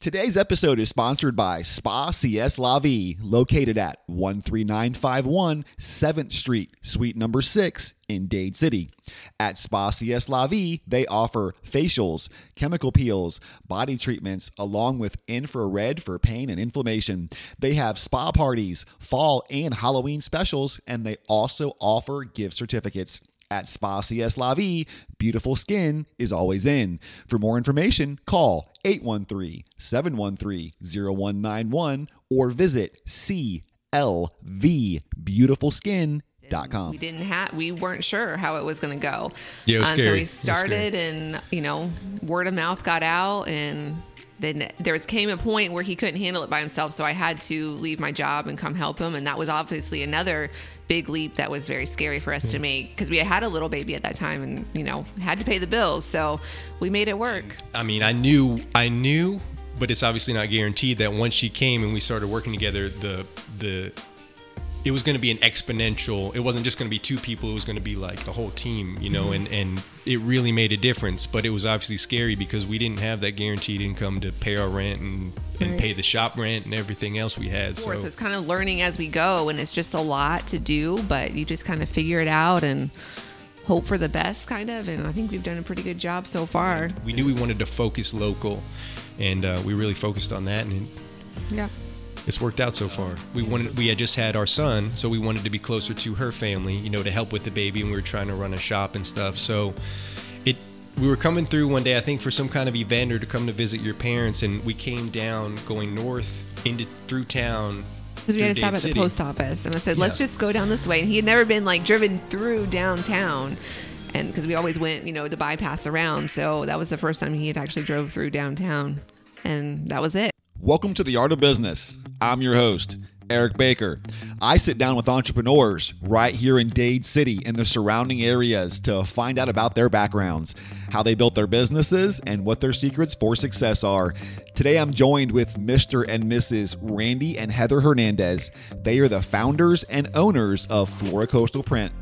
Today's episode is sponsored by Spa C'est La Vie, located at 13951 7th Street, Suite number 6 in Dade City. At Spa C'est La Vie, they offer facials, chemical peels, body treatments, along with infrared for pain and inflammation. They have spa parties, fall and Halloween specials, and they also offer gift certificates. At Spa C'est La Vie, beautiful skin is always in. For more information, call 813 713 0191 or visit CLVBeautifulSkin.com. We didn't have, we weren't sure how it was going to go. Yeah, it was Um, So we started, and you know, word of mouth got out, and then there was came a point where he couldn't handle it by himself. So I had to leave my job and come help him, and that was obviously another big leap that was very scary for us to mm. make because we had a little baby at that time, and you know, had to pay the bills. So we made it work. I mean, I knew, I knew, but it's obviously not guaranteed that once she came and we started working together, the the it was going to be an exponential. It wasn't just going to be two people. It was going to be like the whole team, you know, and and it really made a difference. But it was obviously scary because we didn't have that guaranteed income to pay our rent and and pay the shop rent and everything else we had. Of So course, it's kind of learning as we go, and it's just a lot to do, but you just kind of figure it out and hope for the best, kind of. And I think we've done a pretty good job so far. we knew we wanted to focus local, and uh, we really focused on that. And Yeah. It's worked out so far. We wanted we had just had our son, so we wanted to be closer to her family, you know, to help with the baby, and we were trying to run a shop and stuff. So it we were coming through one day, I think, for some kind of event or to come to visit your parents, and we came down going north into through town. Because we had to stop at the City. post office, and I said, "Let's Yeah. just go down this way." And he had never been like driven through downtown, and because we always went, you know, the bypass around, so that was the first time he had actually drove through downtown, and that was it. Welcome to the Art of Business. I'm your host, Eric Baker. I sit down with entrepreneurs right here in Dade City and the surrounding areas to find out about their backgrounds, how they built their businesses, and what their secrets for success are. Today I'm joined with Mr. and Mrs. Randy and Heather Hernandez. They are the founders and owners of Floricoastal Print.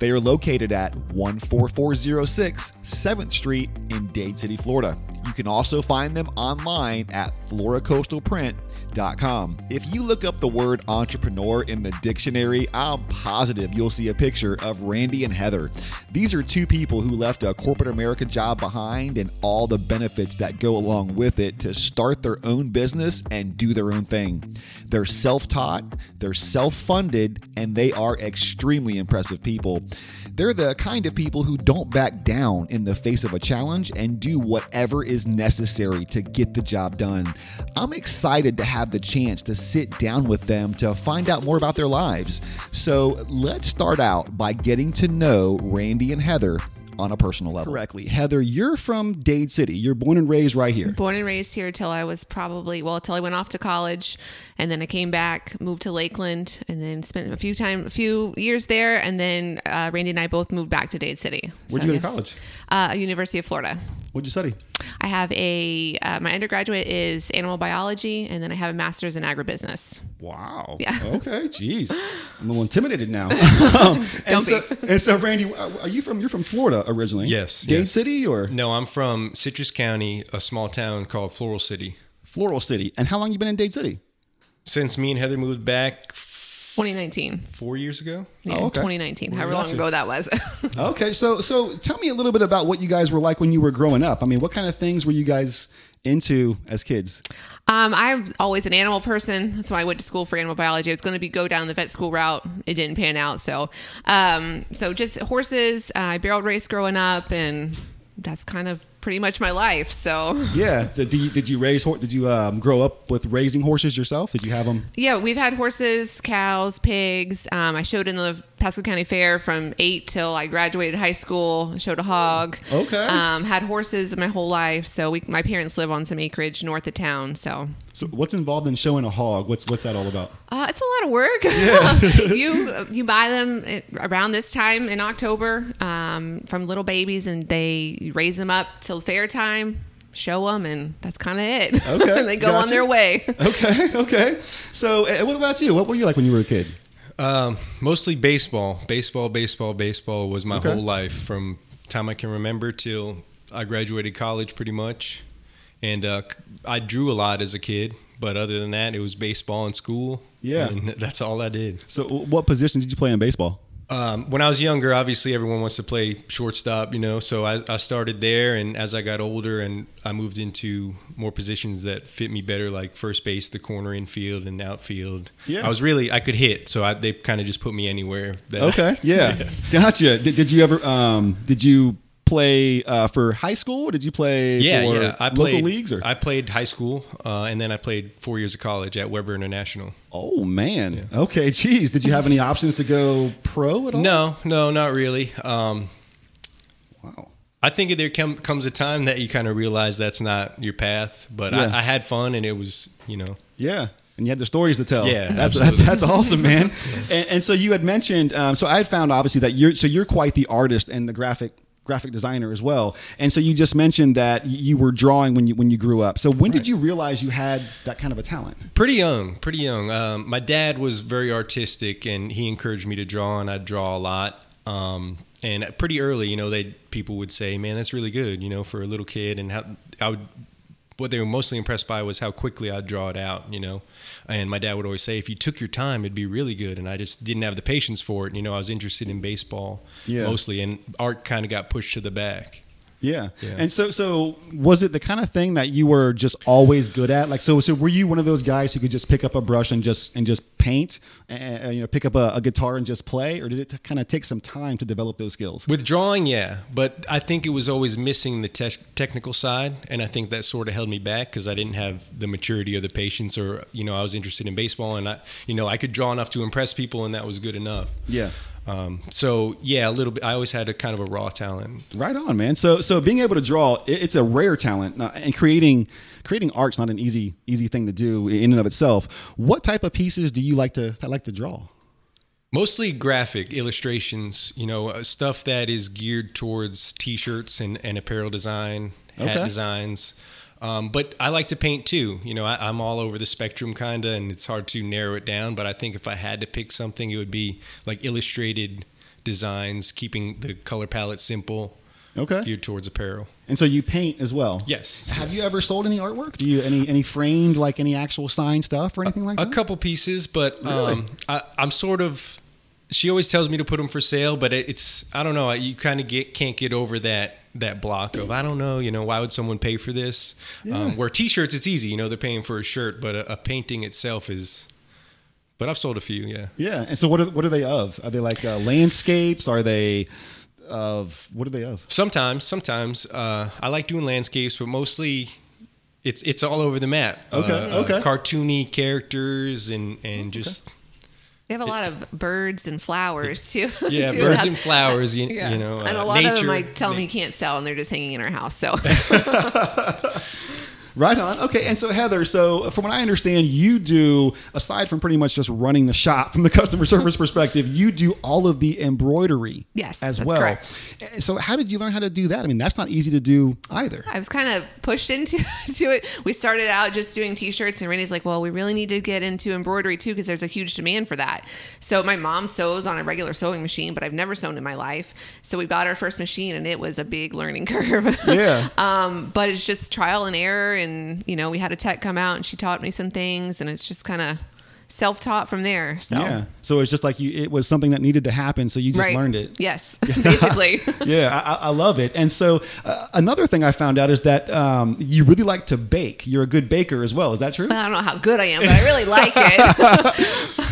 They are located at 14406 7th Street in Dade City, Florida. You can also find them online at floricoastalprint.com. If you look up the word entrepreneur in the dictionary, I'm positive you'll see a picture of Randy and Heather. These are two people who left a corporate America job behind and all the benefits that go along with it to start their own business and do their own thing. They're self taught, they're self funded, and they are extremely impressive people. They're the kind of people who don't back down in the face of a challenge and do whatever is necessary to get the job done. I'm excited to have the chance to sit down with them to find out more about their lives. So let's start out by getting to know Randy and Heather on a personal level. Correctly. Heather, you're from Dade City. You're born and raised right here. Born and raised here till I was probably well till I went off to college, and then I came back, moved to Lakeland, and then spent a few time a few years there, and then uh, Randy and I both moved back to Dade City. Where'd So you go to college? Uh, University of Florida. What'd you study? I have a uh, my undergraduate is animal biology, and then I have a master's in agribusiness. Wow. Yeah. Okay. Jeez. I'm a little intimidated now. and Don't so, be. And so, Randy, are you from? You're from Florida originally? Yes, Dade yes. City or No, I'm from Citrus County, a small town called Floral City. Floral City? And how long you been in Dade City? Since me and Heather moved back 2019. four years ago, Yeah, Oh, okay. 2019. Well, however long gotcha. ago that was. Okay. So, so tell me a little bit about what you guys were like when you were growing up. I mean, what kind of things were you guys into as kids? Um, I was always an animal person. That's why I went to school for animal biology. I was going to be go down the vet school route. It didn't pan out. So, um, so just horses. Uh, I barrel raced growing up, and that's kind of pretty much my life. So, Yeah. Did you, did you raise? Did you um, grow up with raising horses yourself? Did you have them? yeah, we've had horses, cows, pigs. Um, I showed in the Pasco County Fair from eight till I graduated high school. Showed a hog. Okay. Um, had horses my whole life. So we, my parents live on some acreage north of town. So So, what's involved in showing a hog? What's what's that all about? Uh, it's a lot of work. you you buy them around this time in October um, from little babies, and they raise them up till fair time, show them, and that's kind of it. Okay, and they go on gotcha. their way. Okay. Okay. So, uh, what about you? What were you like when you were a kid? Um, mostly baseball. Baseball, baseball, baseball was my Okay. whole life from time I can remember till I graduated college pretty much. and uh, I drew a lot as a kid. But other than that, it was baseball in school. Yeah. and that's all I did. So, what position did you play in baseball? Um, when I was younger, obviously everyone wants to play shortstop, you know. So I, I started there, and as I got older, and I moved into more positions that fit me better, like first base, the corner, infield, and outfield. Yeah. I was really I could hit, so I, they kind of just put me anywhere. That Okay, yeah, gotcha. Did, did you ever? Um, did you play uh, for high school? Did you play yeah, for yeah. I local played leagues? Or I played high school, uh, and then I played four years of college at Webber International. oh man, okay. Geez, did you have any options to go pro at all? No, no, not really. Um, Wow. I think there come, comes a time that you kind of realize that's not your path. But Yeah. I, I had fun, and it was, you know, Yeah. And you had the stories to tell. Yeah, that's absolutely. that's awesome, man. and, and so you had mentioned, um, so I had found obviously that you're so you're quite the artist and the graphic graphic designer as well. And so you just mentioned that you were drawing when you when you grew up. So when did you realize you had that kind of a talent? Pretty young, pretty young. Um, my dad was very artistic, and he encouraged me to draw, and I'd draw a lot. Um, and pretty early, you know, they people would say, "Man, that's really good," you know, for a little kid. And how I would, what they were mostly impressed by was how quickly I'd draw it out, you know. And my dad would always say, "If you took your time, it'd be really good." And I just didn't have the patience for it. You know, I was interested in baseball Yeah. mostly, and art kind of got pushed to the back. Yeah. Yeah. And so so was it the kind of thing that you were just always good at? Like so so were you one of those guys who could just pick up a brush and just and just paint and you know pick up a, a guitar and just play or did it kind of take some time to develop those skills? With drawing, yeah, but I think it was always missing the te- technical side, and I think that sort of held me back because I didn't have the maturity or the patience, or you know, I was interested in baseball, and I, you know, I could draw enough to impress people, and that was good enough. Yeah. Um, so yeah, a little bit. I always had a kind of a raw talent. Right on, man. So so being able to draw, it- it's a rare talent, uh, and creating creating art's not an easy easy thing to do in and of itself. What type of pieces do you like to like to draw? Mostly graphic illustrations, you know, uh, stuff that is geared towards T-shirts and, and apparel design, hat Okay. designs. Um, but I like to paint too. You know, I, I'm all over the spectrum, kinda, and it's hard to narrow it down. But I think if I had to pick something, it would be like illustrated designs, keeping the color palette simple, Okay. geared towards apparel. And so you paint as well. Yes. Have you ever sold any artwork? Do you any any framed like any actual signed stuff or anything like A that? A couple pieces, but Really? um, I, I'm sort of. She always tells me to put them for sale, but it, it's I don't know. You kind of get can't get over that that block of I don't know. You know, why would someone pay for this? Yeah. Um, where T-shirts, it's easy. You know, they're paying for a shirt, but a, a painting itself is. But I've sold a few, yeah. Yeah. And so what are what are they of? Are they like uh, landscapes? Are they of what are they of? Sometimes, sometimes uh, I like doing landscapes, but mostly it's it's all over the map. Okay, Uh, okay. Cartoony characters and and just We have a lot of birds and flowers too. yeah, too. birds and flowers. You, Yeah. you know, and a uh, lot of them. I tell them he can't sell, and they're just hanging in our house. So Right on. Okay. And so Heather, so from what I understand, you do aside from pretty much just running the shop from the customer service perspective, you do all of the embroidery. Yes, as that's well. correct. So how did you learn how to do that? I mean, that's not easy to do either. I was kind of pushed into to it. We started out just doing t-shirts, and Randy's like, "Well, we really need to get into embroidery too because there's a huge demand for that." So my mom sews on a regular sewing machine, but I've never sewn in my life. So we got our first machine, and it was a big learning curve. Yeah. um, but it's just trial and error, and you know, we had a tech come out, and she taught me some things, and it's just kind of self-taught from there. So. Yeah. So it's just like you, it was something that needed to happen. So you just Right. learned it. Yes, basically. yeah, I, I- I love it. And so uh, another thing I found out is that um, you really like to bake. You're a good baker as well. Is that true? I don't know how good I am, but I really like it.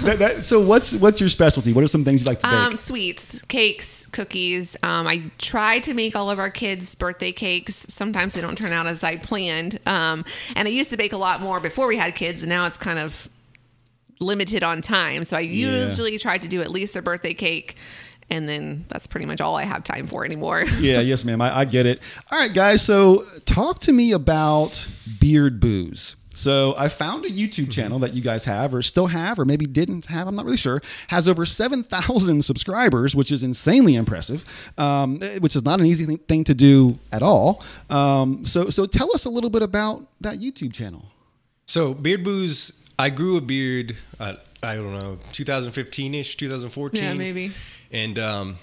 That- that- so what's what's your specialty? What are some things you like to bake? Um, sweets, cakes, cookies. Um, I try to make all of our kids' birthday cakes. Sometimes they don't turn out as I planned. Um, and I used to bake a lot more before we had kids, and now it's kind of limited on time. So I usually try to do at least their birthday cake, and then that's pretty much all I have time for anymore. yeah, yes, ma'am. I, I get it. All right, guys. So talk to me about beard booze. So I found a YouTube channel that you guys have, or still have, or maybe didn't have. I'm not really sure. Has over seven thousand subscribers, which is insanely impressive. Um, which is not an easy thing, thing to do at all. Um, so so tell us a little bit about that YouTube channel. So beard booze, I grew a beard. Uh, I don't know, 2015 ish, 2014. Yeah, maybe. And um,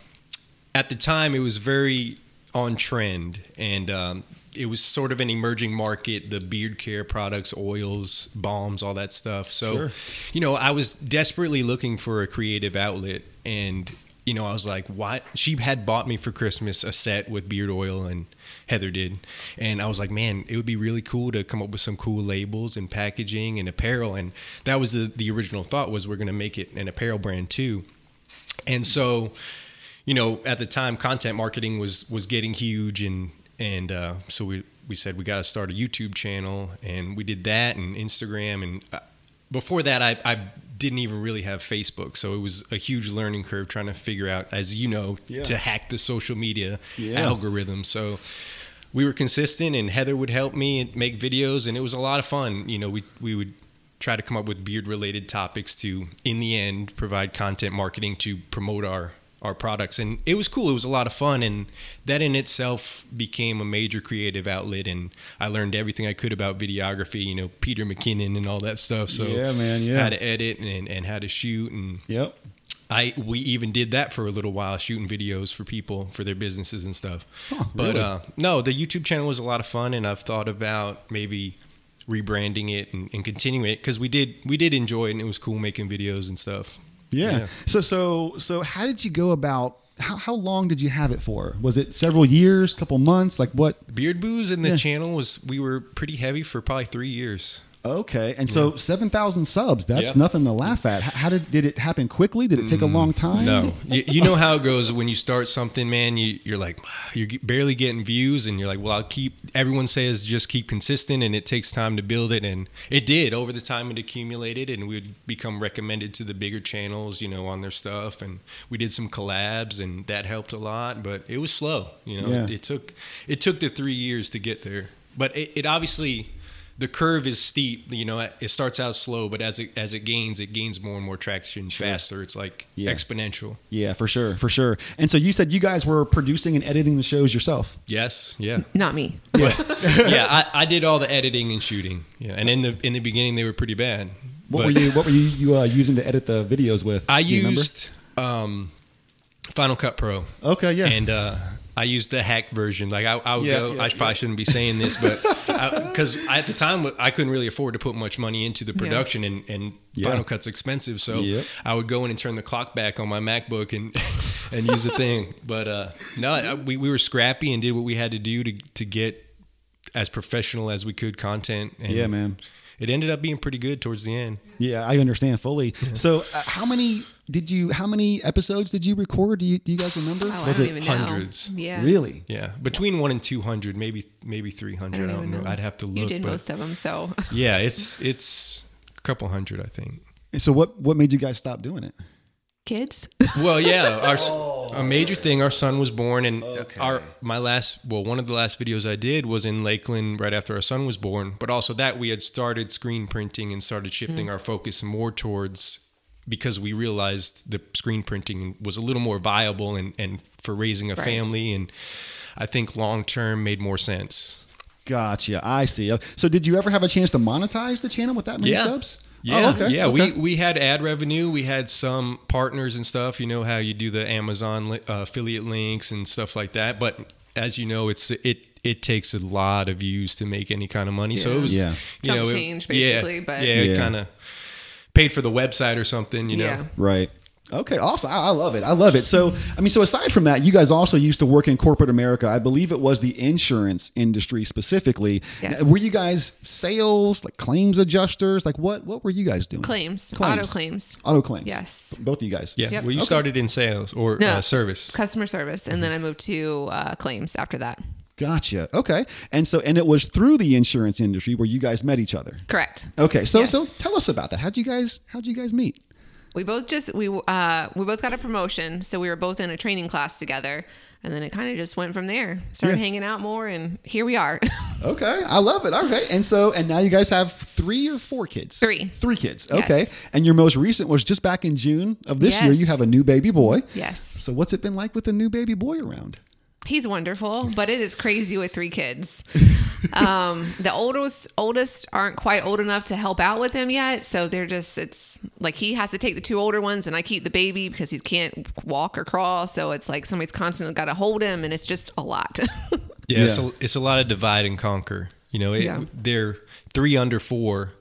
at the time, it was very on trend, and um, it was sort of an emerging market, the beard care products, oils, balms, all that stuff. So, Sure. you know, I was desperately looking for a creative outlet and you know, I was like, why? She had bought me for Christmas a set with beard oil, and Heather did. And I was like, man, it would be really cool to come up with some cool labels and packaging and apparel. And that was the, the original thought was we're going to make it an apparel brand too. And so, you know, at the time, content marketing was was getting huge, and and uh, so we we said we got to start a YouTube channel, and we did that and Instagram, and uh, before that, I I didn't even really have Facebook, so it was a huge learning curve trying to figure out, as you know, Yeah. to hack the social media Yeah. algorithm. So we were consistent, and Heather would help me and make videos, and it was a lot of fun. You know, we we would try to come up with beard related topics to in the end provide content marketing to promote our our products and it was cool it was a lot of fun and that in itself became a major creative outlet and i learned everything i could about videography you know peter mckinnon and all that stuff so Yeah, man, yeah. how to edit and, and how to shoot and Yep. I we even did that for a little while, shooting videos for people for their businesses and stuff. Huh, but really? uh, no, the YouTube channel was a lot of fun, and I've thought about maybe rebranding it and, and continuing it because we did we did enjoy it, and it was cool making videos and stuff. Yeah. Yeah. So so so how did you go about how, how long did you have it for? Was it several years, couple months? Like what? Beard Booze and the Yeah. channel was we were pretty heavy for probably three years. Okay. And so 7,000 subs, that's Yeah. nothing to laugh at. How did did it happen quickly? Did it take a long time? Mm, No, you, you know how it goes when you start something, man. You you're like you're barely getting views, and you're like, well, I'll keep. Everyone says just keep consistent, and it takes time to build it, and it did over the time. It accumulated, and we'd become recommended to the bigger channels, you know, on their stuff, and we did some collabs, and that helped a lot. But it was slow, you know. Yeah. It, took it took the three years to get there, but it, it obviously. The curve is steep, you know. It starts out slow, but as it as it gains, it gains more and more traction faster. It's like Yeah. exponential. Yeah, for sure, for sure. And so you said you guys were producing and editing the shows yourself. Yes, yeah, Not me. yeah. I, I did all the editing and shooting. Yeah, and in the in the beginning they were pretty bad. What But were you what were you, you uh, using to edit the videos with? I Do you remember? used um, Final Cut Pro. Okay, yeah. And uh, I used the hack version. Like I, I would Yeah, go. yeah, I probably shouldn't be saying this, but because at the time I couldn't really afford to put much money into the production, and, and Yeah. Final Cut's expensive, so Yep. I would go in and turn the clock back on my MacBook and and use the thing. But uh, no, we we were scrappy and did what we had to do to to get as professional as we could content. And Yeah, man. It ended up being pretty good towards the end. Yeah, I understand fully. So, uh, how many did you? How many episodes did you record? Do you do you guys remember? Oh, I Was don't it even know. hundreds? Yeah. really? Yeah, between one and two hundred, maybe maybe three hundred. I don't, don't, know. know. I'd have to look. You did but most of them, so yeah, it's it's a couple hundred, I think. So, what what made you guys stop doing it? Kids. Well, yeah, our a major thing. Our son was born, and Okay. our my last well, one of the last videos I did was in Lakeland right after our son was born. But also that we had started screen printing and started shifting our focus more towards because we realized the screen printing was a little more viable and and for raising a Right. family and I think long term made more sense. Gotcha. I see. Uh, So, did you ever have a chance to monetize the channel with that many Yeah. subs? Yeah, Oh, okay. yeah. okay. We we had ad revenue. We had some partners and stuff. You know how you do the Amazon li- uh, affiliate links and stuff like that. But as you know, it's it it takes a lot of views to make any kind of money. So it was Yeah. you Chump know it- change, yeah, basically, but- yeah, Yeah. it kind of paid for the website or something. You know. Yeah. Right. Okay, awesome. I, I love it. I love it. So, I mean, so aside from that, you guys also used to work in corporate America. I believe it was the insurance industry specifically. Yes. Were you guys sales, like claims adjusters? Like what? What were you guys doing? Claims, Claims. auto claims, Auto claims. Yes. Both of you guys. Yeah. Yep. Well, you Okay. started in sales or No. uh, service. customer service, and then I moved to uh, claims after that. Gotcha. Okay. And so, and it was through the insurance industry where you guys met each other. Correct. Okay. So, Yes. so tell us about that. How'd you guys? How'd you guys meet? We both just we uh, we both got a promotion, so we were both in a training class together, and then it kind of just went from there. Started Yeah. hanging out more, and here we are. Okay, I love it. Okay, and so and now you guys have three or four kids. Three. Three kids. Okay, Yes. and your most recent was just back in June of this year. You have a new baby boy. yes, So what's it been like with a new baby boy around? He's wonderful, but it is crazy with three kids. um, the oldest oldest aren't quite old enough to help out with him yet, so they're just it's like he has to take the two older ones, and I keep the baby because he can't walk or crawl. So it's like somebody's constantly got to hold him, and it's just a lot. Yeah, It's, a, it's a lot of divide and conquer. You know, it, Yeah. they're three under 4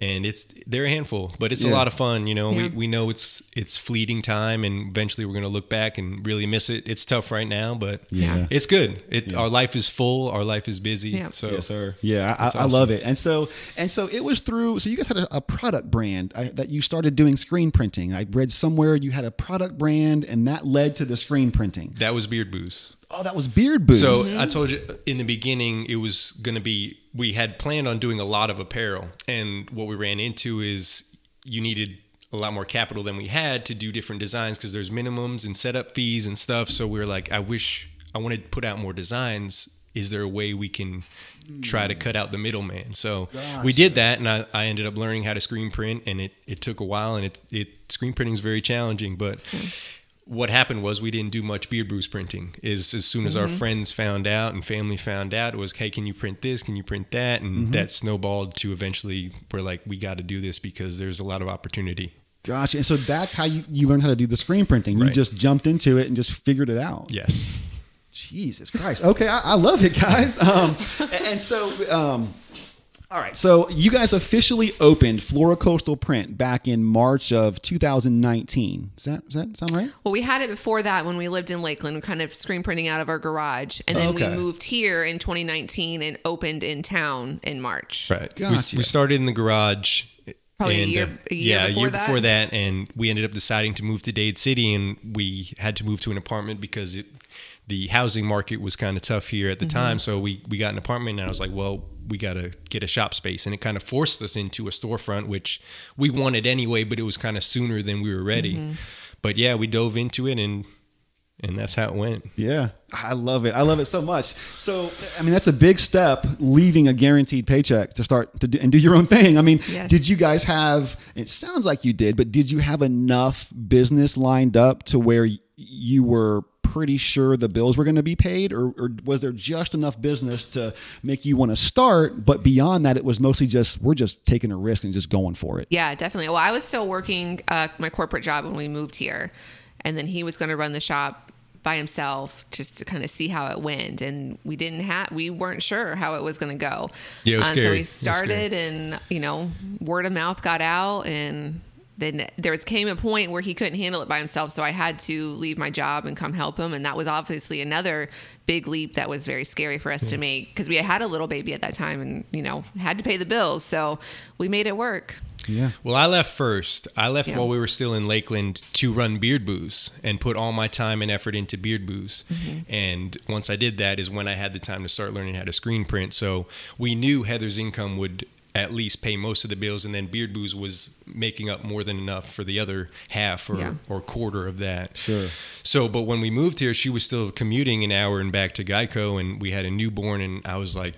and it's they're a handful, but it's a lot of fun. You know, Yeah. we, we know it's it's fleeting time, and eventually we're gonna look back and really miss it. It's tough right now, but Yeah. it's good. It our life is full, our life is busy. Yeah. So yes, sir. Yeah, I, That's I love it. And so, and so it was through. So you guys had a, a product brand I, that you started doing screen printing. I read somewhere you had a product brand, and that led to the screen printing. that was Beard Booze. Oh, that was Beard Booze. So mm-hmm. I told you uh, in the beginning it was going to be we had planned on doing a lot of apparel. And what we ran into is you needed a lot more capital than we had to do different designs because there's minimums and setup fees and stuff. So we were like I wish I wanted to put out more designs. Is there a way we can try to mm. cut out the middleman? So we did that and I, I ended up learning how to screen print and it, it took a while and it, it screen printing is very challenging but hmm. What happened was we didn't do much Beard Booze printing is as soon as our friends found out and family found out it was hey can you print this can you print that and that snowballed to eventually we're like we got to do this because there's a lot of opportunity Gotcha. And so that's how you, you learned how to do the screen printing. You just jumped into it and just figured it out. yes Jesus Christ. Okay, I, I love it, guys. Um, and, and so, um, all right. So you guys officially opened Floricoastal Print back in March of 2019. Does that, does that sound right? Well, we had it before that when we lived in Lakeland, kind of screen printing out of our garage. And then Okay. we moved here in 2019 and opened in town in March. right We- Gotcha. we, started in the garage Probably a year- uh, a year yeah, before a year that? before that, and we ended up deciding to move to Dade City, and we had to move to an apartment because it, the housing market was kind of tough here at the Mm-hmm. time. So we we got an apartment, and I was like, well, we got to get a shop space, and it kind of forced us into a storefront, which we wanted anyway, but it was kind of sooner than we were ready. Mm-hmm. But yeah, we dove into it, and and that's how it went. Yeah, I love it. I love it so much. So, I mean, that's a big step leaving a guaranteed paycheck to start to do, and do your own thing. I mean, Yes. did you guys have, it sounds like you did, but did you have enough business lined up to where you were pretty sure the bills were going to be paid? Or, or was there just enough business to make you want to start? But beyond that, it was mostly just, we're just taking a risk and just going for it. Yeah, definitely. Well, I was still working uh, my corporate job when we moved here, and then he was going to run the shop by himself just to kind of see how it went. And we didn't have, we weren't sure how it was going to go. Yeah, it was Um, so scary. we It was scary. started, and you know, word of mouth got out, and then there was came a point where he couldn't handle it by himself. So I had to leave my job and come help him, and that was obviously another big leap that was very scary for us to make because we had a little baby at that time, and you know, had to pay the bills. So we made it work. Yeah. Well, I left first. I left Yeah. while we were still in Lakeland to run Beard Booze and put all my time and effort into Beard Booze. Mm-hmm. And once I did that is when I had the time to start learning how to screen print. So we knew Heather's income would at least pay most of the bills and then Beard Booze was making up more than enough for the other half or, Yeah. or quarter of that. Sure. So, but when we moved here, she was still commuting an hour and back to Geico, and we had a newborn, and I was like,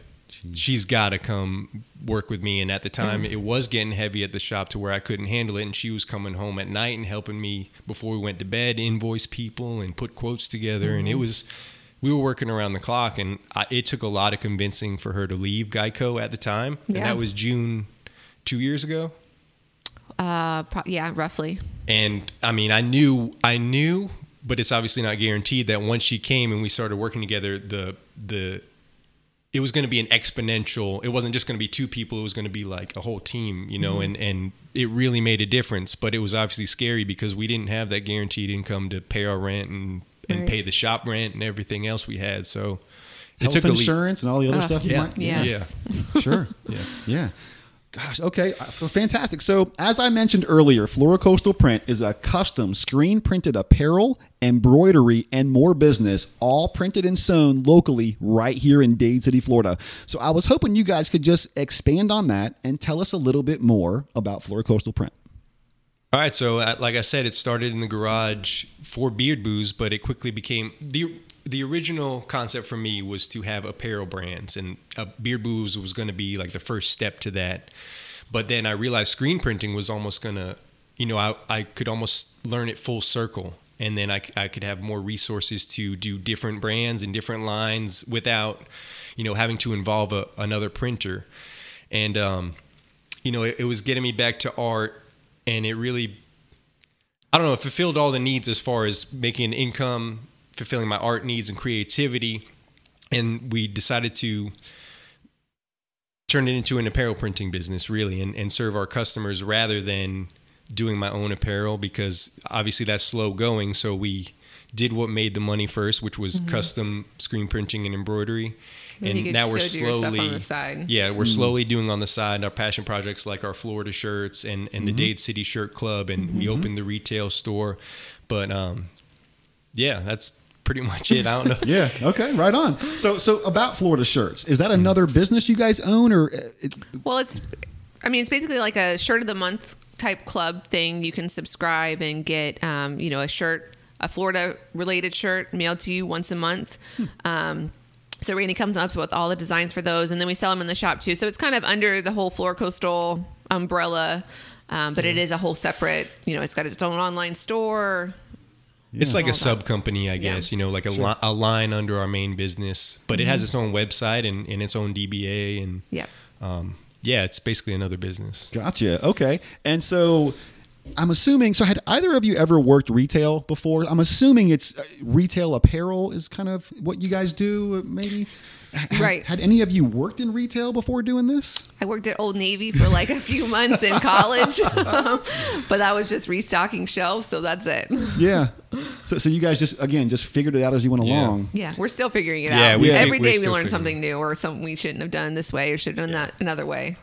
she's got to come work with me. And at the time, it was getting heavy at the shop to where I couldn't handle it, and she was coming home at night and helping me before we went to bed, invoice people and put quotes together, and it mm-hmm. was. We were working around the clock, and I, it took a lot of convincing for her to leave Geico at the time. And Yeah. that was June two years ago. Uh, pro- yeah, roughly. And I mean, I knew, I knew, but it's obviously not guaranteed that once she came and we started working together, the the it was going to be an exponential. It wasn't just going to be two people. It was going to be like a whole team, you know. And and it really made a difference. But it was obviously scary because we didn't have that guaranteed income to pay our rent and and Right. pay the shop rent and everything else we had. So it Health took a insurance and all the other Uh, stuff you yeah. might. Yes. Sure. Yeah. Yeah. Gosh, okay. uh, So fantastic. So, as I mentioned earlier, Floricoastal Print is a custom screen printed apparel, embroidery, and more business, all printed and sewn locally right here in Dade City, Florida. So, I was hoping you guys could just expand on that and tell us a little bit more about Floricoastal Print. All right, so uh, like I said, it started in the garage for Beard Booze, but it quickly became the the original concept for me was to have apparel brands, and uh, Beard Booze was going to be like the first step to that. But then I realized screen printing was almost gonna, you know, I I could almost learn it full circle, and then I I could have more resources to do different brands and different lines without, you know, having to involve a, another printer, and um, you know, it, it was getting me back to art, and it really I don't know, it fulfilled all the needs as far as making an income, fulfilling my art needs and creativity. and we decided to turn it into an apparel printing business really and, and serve our customers rather than doing my own apparel because obviously that's slow going. So we did what made the money first which was mm-hmm. custom screen printing and embroidery and could now we're still do your stuff on slowly the side. yeah we're slowly doing on the side our passion projects like our florida shirts and, and the dade city shirt club and we opened the retail store but um yeah that's pretty much it i don't know Yeah. Okay. Right on. So, so about Florida shirts, is that another business you guys own, or uh, it, Well, it's, I mean, it's basically like a shirt of the month type club thing. You can subscribe and get, um, you know, a shirt, a Florida related shirt mailed to you once a month. Um, so Randy comes up with all the designs for those, and then we sell them in the shop too. So it's kind of under the whole Floricoastal umbrella, um, but it is a whole separate. You know, it's got its own online store. It's like a sub company, I guess, you know, like a, li- a line under our main business, but it has its own website and, and its own DBA. And Yeah. um, yeah, it's basically another business. gotcha. Okay. And so, I'm assuming. So, had either of you ever worked retail before? I'm assuming it's uh, retail apparel is kind of what you guys do, uh, maybe. Had, Right. Had any of you worked in retail before doing this? I worked at Old Navy for like a few months in college, but that was just restocking shelves. So that's it. Yeah. So, so you guys just again just figured it out as you went Yeah. along. Yeah, we're still figuring it Yeah, out. we- Every we're we learn something new or something we shouldn't have done this way or should have done that another way.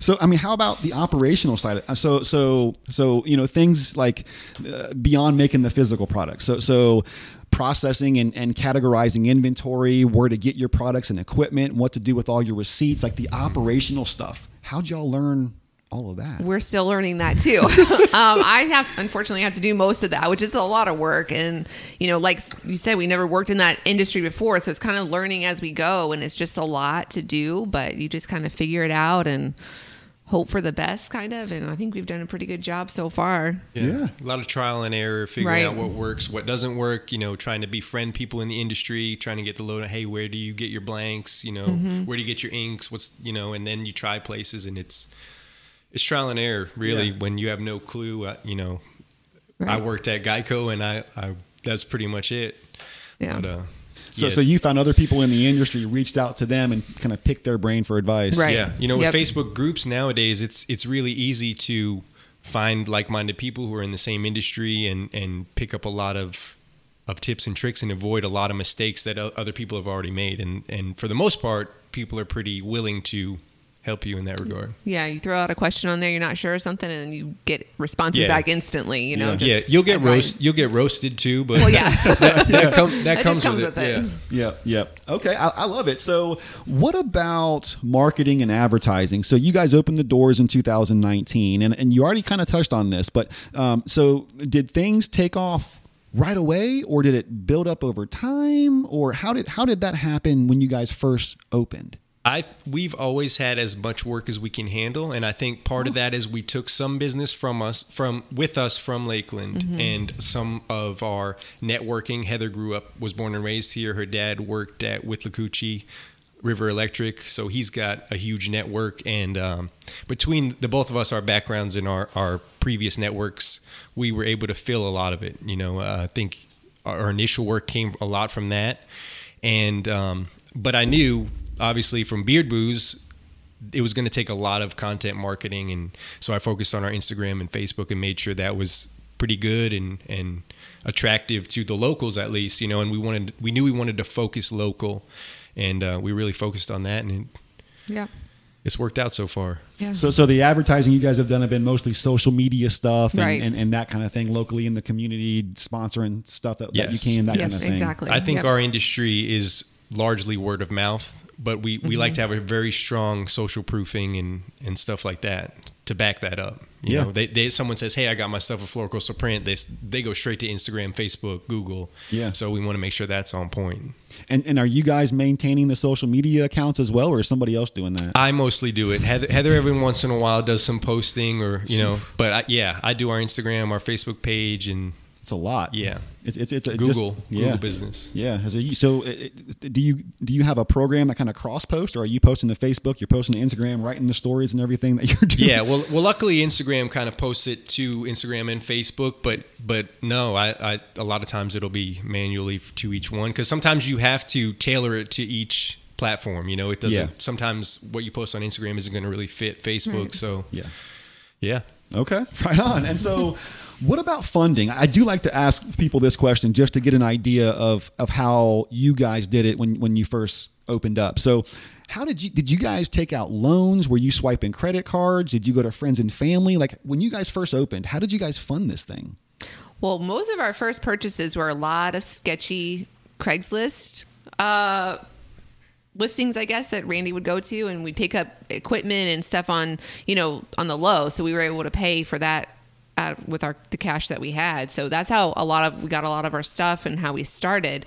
So I mean, how about the operational side? So so so you know things like uh, beyond making the physical products. So so processing and, and categorizing inventory, where to get your products and equipment, what to do with all your receipts, like the operational stuff. How'd y'all learn all of that? We're still learning that too. um, I have unfortunately have to do most of that, which is a lot of work. And you know, like you said, we never worked in that industry before, so it's kind of learning as we go, and it's just a lot to do. But you just kind of figure it out and hope for the best, kind of. And I think we've done a pretty good job so far. Yeah. A lot of trial and error, figuring Right. out what works, what doesn't work, you know, trying to befriend people in the industry, trying to get the load of, hey, where do you get your blanks? You know, Mm-hmm. where do you get your inks? What's, you know, and then you try places and it's, it's trial and error really Yeah. when you have no clue, uh, you know, I worked at Geico and I, I, that's pretty much it. Yeah. But, uh, So yeah, so you found other people in the industry, reached out to them, and kind of picked their brain for advice. Right. Yeah, you know, with Yep. Facebook groups nowadays, it's it's really easy to find like-minded people who are in the same industry and and pick up a lot of of tips and tricks and avoid a lot of mistakes that other people have already made. And and for the most part, people are pretty willing to help you in that regard. Yeah, you throw out a question on there, you're not sure of something, and you get responses Yeah. back instantly. You know, Yeah. yeah, you'll get roast. You'll get roasted too, but Well, yeah, that, that, com- that, That comes, comes with, with it. it. Yeah. Yep, yep. Okay, I, I love it. So, what about marketing and advertising? So, you guys opened the doors in 2019, and, and you already kind of touched on this, but um, so did things take off right away, or did it build up over time, or how did how did that happen when you guys first opened? I we've always had as much work as we can handle, and I think part of that is we took some business from us from with us from Lakeland, and some of our networking. Heather grew up, was born and raised here. Her dad worked at Withlacoochee River Electric, so he's got a huge network. And um, between the both of us, our backgrounds and our our previous networks, we were able to fill a lot of it. You know, uh, I think our our initial work came a lot from that, and um, but I knew obviously from Beard Booze it was going to take a lot of content marketing and so I focused on our Instagram and Facebook and made sure that was pretty good and and attractive to the locals at least you know and we wanted we knew we wanted to focus local and uh, we really focused on that and it, yeah, it's worked out so far yeah. So, so the advertising you guys have done have been mostly social media stuff and, Right. and, and that kind of thing, locally in the community, sponsoring stuff that, that you can, that kind of thing. exactly. I think Yep. our industry is largely word of mouth, but we, we Mm-hmm. like to have a very strong social proofing and, and stuff like that to back that up. You Yeah. know, they, they someone says, "Hey, I got my stuff at Floricoastal Print." They they go straight to Instagram, Facebook, Google. Yeah. So we want to make sure that's on point. And, and are you guys maintaining the social media accounts as well, or is somebody else doing that? I mostly do it. Heather, Heather every once in a while does some posting or you know, but I, yeah, I do our Instagram, our Facebook page, and It's a lot. Yeah. It's it's, it's a, Google, just, Google yeah. business. Yeah. Has it- So, it, it- do you do you have a program that kind of cross post, or are you posting to Facebook? You're posting to Instagram, writing the stories and everything that you're doing. Yeah, well, well, luckily Instagram kind of posts it to Instagram and Facebook, but but no, I, I a lot of times it'll be manually to each one because sometimes you have to tailor it to each platform. You know, it doesn't. Yeah. Sometimes what you post on Instagram isn't going to really fit Facebook. So Yeah. yeah, Okay, right on. And so, what about funding? I do like to ask people this question just to get an idea of of how you guys did it when when you first opened up. So, how did you did you guys take out loans? Were you swiping credit cards? Did you go to friends and family? Like when you guys first opened, how did you guys fund this thing? Well, most of our first purchases were a lot of sketchy Craigslist uh, listings, I guess, that Randy would go to, and we'd pick up equipment and stuff on, you know, on the low. So we were able to pay for that uh, with our the cash that we had. So that's how a lot of we got a lot of our stuff and how we started.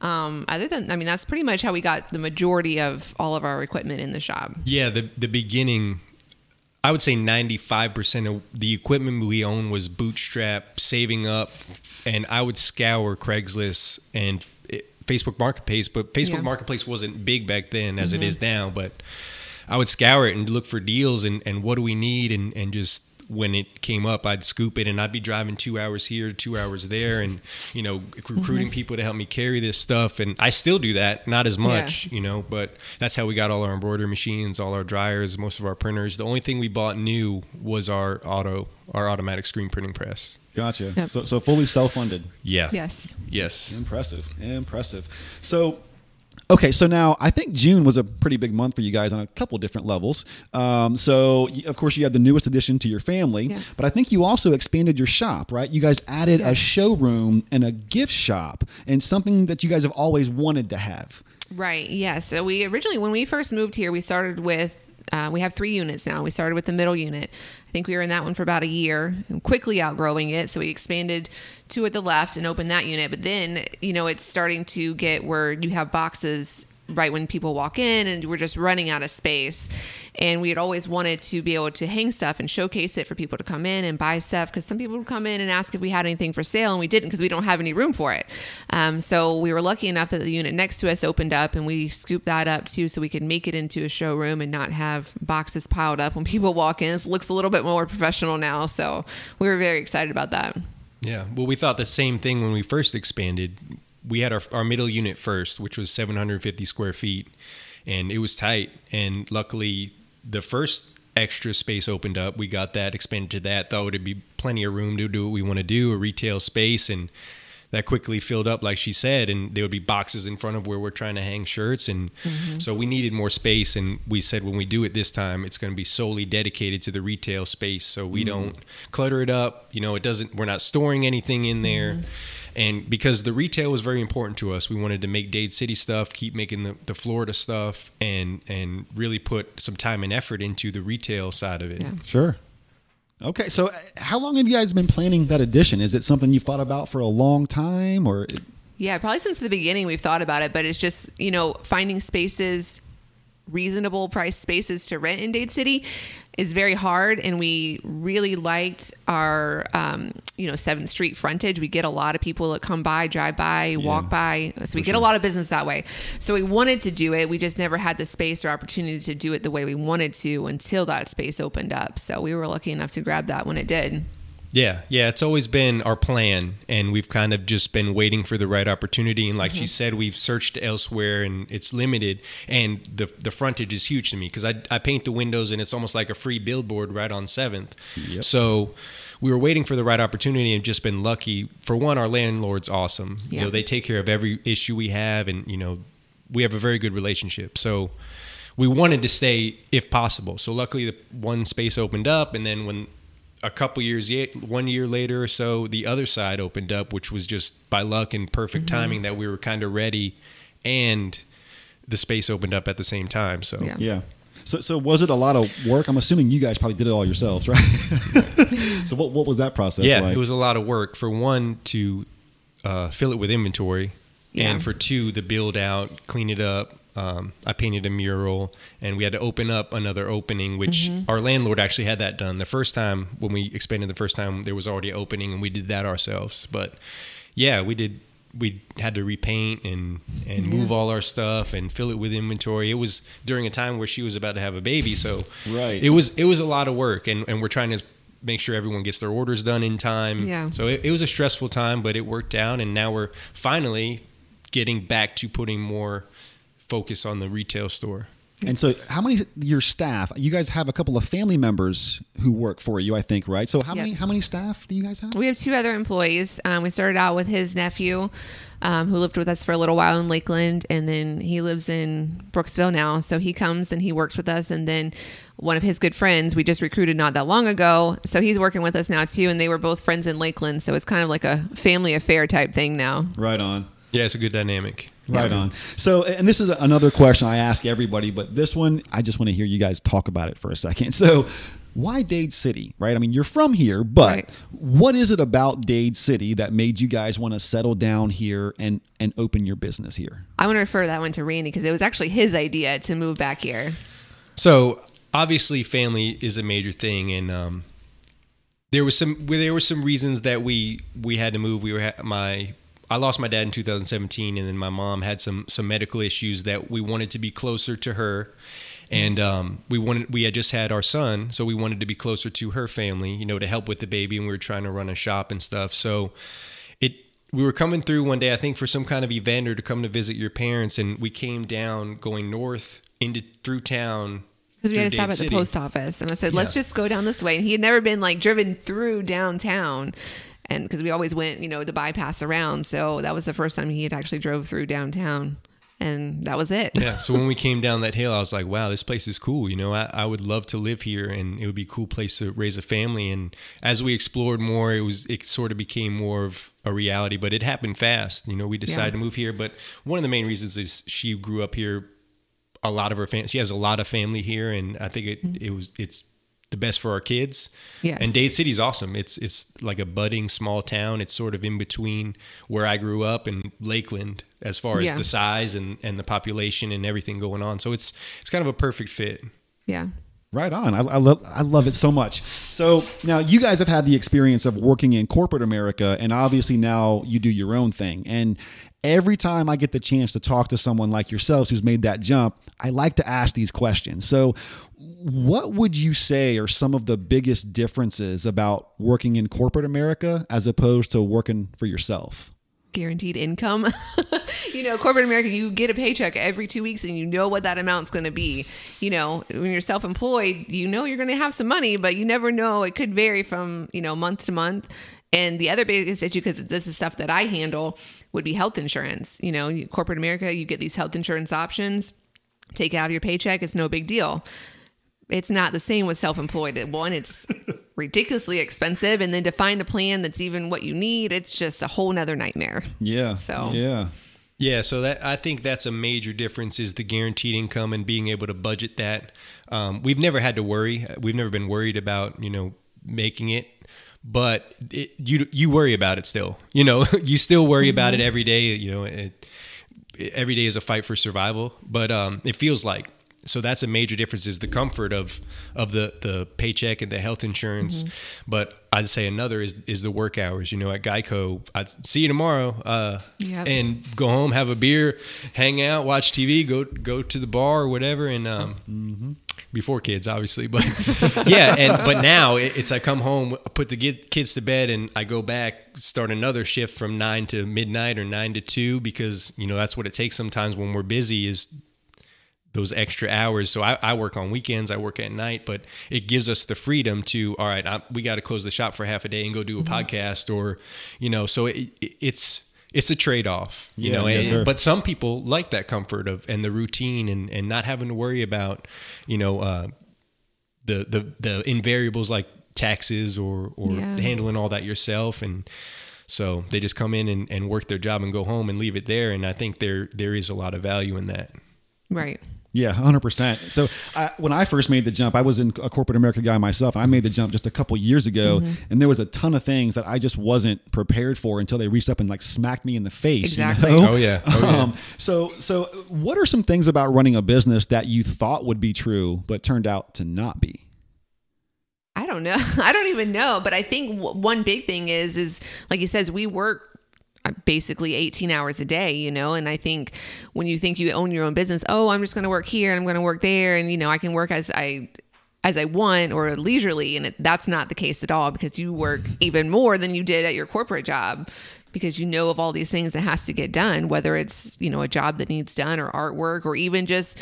Um, other than, I mean, that's pretty much how we got the majority of all of our equipment in the shop. yeah. The the beginning, I would say ninety five percent of the equipment we own was bootstrap, saving up, and I would scour Craigslist and Facebook Marketplace. But Facebook Yeah. Marketplace wasn't big back then as it is mm-hmm. now. But I would scour it and look for deals and, and what do we need and, and just when it came up, I'd scoop it and I'd be driving two hours here, two hours there, and you know mm-hmm. recruiting people to help me carry this stuff. And I still do that, not as much, you know, but that's how we got all our embroidery machines, all our dryers, most of our printers. The only thing we bought new was our auto, our automatic screen printing press. Gotcha. Yep. So so fully self funded. Yeah. Yes. Yes. Impressive. Impressive. So, okay, so now I think June was a pretty big month for you guys on a couple different levels. Um, so, of course, you had the newest addition to your family, Yeah. but I think you also expanded your shop, right? You guys added a showroom and a gift shop and something that you guys have always wanted to have. Right. Yeah. So we originally, when we first moved here, we started with. Uh, we have three units now. We started with the middle unit. I think we were in that one for about a year, quickly outgrowing it. So we expanded to at the left and opened that unit. But then, you know, it's starting to get where you have boxes right when people walk in, and we're just running out of space. And we had always wanted to be able to hang stuff and showcase it for people to come in and buy stuff because some people would come in and ask if we had anything for sale, and we didn't because we don't have any room for it. Um, so we were lucky enough that the unit next to us opened up, and we scooped that up too, so we could make it into a showroom and not have boxes piled up when people walk in. It looks a little bit more professional now, so we were very excited about that. Yeah. Well, we thought the same thing when we first expanded. We had our, our middle unit first, which was 750 square feet, and it was tight. And luckily, the first extra space opened up. We got that, expanded to that. Thought it'd be plenty of room to do what we want to do, a retail space, and that quickly filled up, like she said. And there would be boxes in front of where we're trying to hang shirts, and mm-hmm. so we needed more space. And we said when we do it this time, it's going to be solely dedicated to the retail space, so we mm-hmm. don't clutter it up. You know, it doesn't. We're not storing anything in there. Mm-hmm. And because the retail was very important to us, we wanted to make Dade City stuff, keep making the, the Florida stuff, and and really put some time and effort into the retail side of it. Yeah. Sure. Okay, so uh, how long have you guys been planning that addition? Is it something you've thought about for a long time, or Yeah, probably since the beginning we've thought about it, but it's just, you know, finding spaces, reasonable price spaces to rent in Dade City is very hard. And we really liked our, um, you know, 7th Street frontage. We get a lot of people that come by, drive by, walk by. So we get a lot of business that way. So we wanted to do it. We just never had the space or opportunity to do it the way we wanted to until that space opened up. So we were lucky enough to grab that when it did. Yeah, yeah, it's always been our plan, and we've kind of just been waiting for the right opportunity. And like she mm-hmm. said, we've searched elsewhere, and it's limited. And the the frontage is huge to me because I I paint the windows, and it's almost like a free billboard right on Seventh. So we were waiting for the right opportunity, and just been lucky. For one, our landlord's awesome. You Yeah. know, they take care of every issue we have, and you know, we have a very good relationship. So we wanted to stay if possible. So luckily, the one space opened up, and then when a couple years, one year later or so, the other side opened up, which was just by luck and perfect Mm-hmm. timing that we were kind of ready, and the space opened up at the same time. So Yeah. Yeah. So, so was it a lot of work? I'm assuming you guys probably did it all yourselves, right? so, what, what was that process yeah, like? it was a lot of work. For one, to uh, fill it with inventory, Yeah. and for two, the build out, clean it up, Um, I painted a mural, and we had to open up another opening, which our landlord actually had that done. The first time when we expanded, the first time there was already an opening, and we did that ourselves. But yeah, we did. We had to repaint and and move all our stuff and fill it with inventory. It was during a time where she was about to have a baby, so Right. It was it was a lot of work, and and we're trying to make sure everyone gets their orders done in time. Yeah. So it, it was a stressful time, but it worked out, and now we're finally getting back to putting more focus on the retail store. And so, how many your staff? You guys have a couple of family members who work for you, I think, right? So, how Yep. many how many staff do you guys have? We have two other employees. Um, we started out with his nephew, um, who lived with us for a little while in Lakeland, and then he lives in Brooksville now. So he comes and he works with us. And then one of his good friends we just recruited not that long ago, so he's working with us now too. And they were both friends in Lakeland, so it's kind of like a family affair type thing now. Right on. Yeah, it's a good dynamic. Right on. So, and this is another question I ask everybody, but this one, I just want to hear you guys talk about it for a second. So, why Dade City, right? I mean, you're from here, but Right. what is it about Dade City that made you guys want to settle down here and and open your business here? I want to refer that one to Randy because it was actually his idea to move back here. So obviously, family is a major thing, and um, there was some well, there were some reasons that we we had to move. We were ha- my I lost my dad in 2017, and then my mom had some some medical issues that we wanted to be closer to her, and um, we wanted we had just had our son, so we wanted to be closer to her family, you know, to help with the baby, and we were trying to run a shop and stuff. So it we were coming through one day, I think, for some kind of event or to come to visit your parents, and we came down going north into through town. Because we had to stop at the post office. And I said, let's Yeah. just go down this way. And he had never been like driven through downtown. And because we always went, you know, the bypass around. So that was the first time he had actually drove through downtown. And that was it. yeah. So when we came down that hill, I was like, wow, this place is cool. You know, I, I would love to live here and it would be a cool place to raise a family. And as we explored more, it was, it sort of became more of a reality, but it happened fast. You know, we decided Yeah. to move here. But one of the main reasons is she grew up here. A lot of her family, she has a lot of family here. And I think it, mm-hmm. it was, it's, the best for our kids. Yes. And Dade City's awesome. It's it's like a budding small town. It's sort of in between where I grew up and Lakeland as far as Yeah. the size and, and the population and everything going on. So it's it's kind of a perfect fit. Yeah. Right on. I, I love I love it so much. So now you guys have had the experience of working in corporate America, and obviously now you do your own thing. And every time I get the chance to talk to someone like yourselves who's made that jump, I like to ask these questions. So, what would you say are some of the biggest differences about working in corporate America as opposed to working for yourself? Guaranteed income. you know, corporate America, you get a paycheck every two weeks and you know what that amount's going to be. You know, when you're self employed, you know you're going to have some money, but you never know. It could vary from, you know, month to month. And the other biggest issue, because this is stuff that I handle, would be health insurance. You know, corporate America, you get these health insurance options, take it out of your paycheck, it's no big deal. It's not the same with self employed. One, it's ridiculously expensive. And then to find a plan that's even what you need, it's just a whole nother nightmare. Yeah. So- yeah. Yeah, so that I think that's a major difference is the guaranteed income and being able to budget that. Um, we've never had to worry. We've never been worried about you know making it, but it, you you worry about it still. You know, you still worry about it every day. You know, it, every day is a fight for survival. But um, it feels like so that's a major difference is the comfort of of the the paycheck and the health insurance. But I'd say another is is the work hours. You know, at Geico, I'd see you tomorrow. Uh, Yep. and go home, have a beer, hang out, watch TV, go go to the bar or whatever, and um, before kids, obviously, but yeah, and but now it, it's I come home, put the kids to bed, and I go back, start another shift from nine to midnight or nine to two because you know that's what it takes sometimes when we're busy is those extra hours. So I, I work on weekends, I work at night, but it gives us the freedom to, all right, I, we got to close the shop for half a day and go do a mm-hmm. podcast or, you know, so it, it, it's, it's a trade off, you Yeah, know, yes, and- but some people like that comfort of, and the routine and, and not having to worry about, you know, uh, the, the, the invariables like taxes or, or Yeah. handling all that yourself. And, so they just come in and, and work their job and go home and leave it there. And I think there there is a lot of value in that. Right. Yeah, hundred percent. So I, when I first made the jump, I was in a corporate America guy myself. I made the jump just a couple years ago, Mm-hmm. and there was a ton of things that I just wasn't prepared for until they reached up and like smacked me in the face. you Exactly. know? Oh, yeah. Oh, yeah. Um, so so what are some things about running a business that you thought would be true but turned out to not be? I don't know. I don't even know. But I think w- one big thing is, is like he says, we work basically 18 hours a day, you know? And I think when you think you own your own business, oh, I'm just going to work here and I'm going to work there. And, you know, I can work as I, as I want or leisurely. And it, that's not the case at all because you work even more than you did at your corporate job because you know of all these things that has to get done, whether it's, you know, a job that needs done or artwork or even just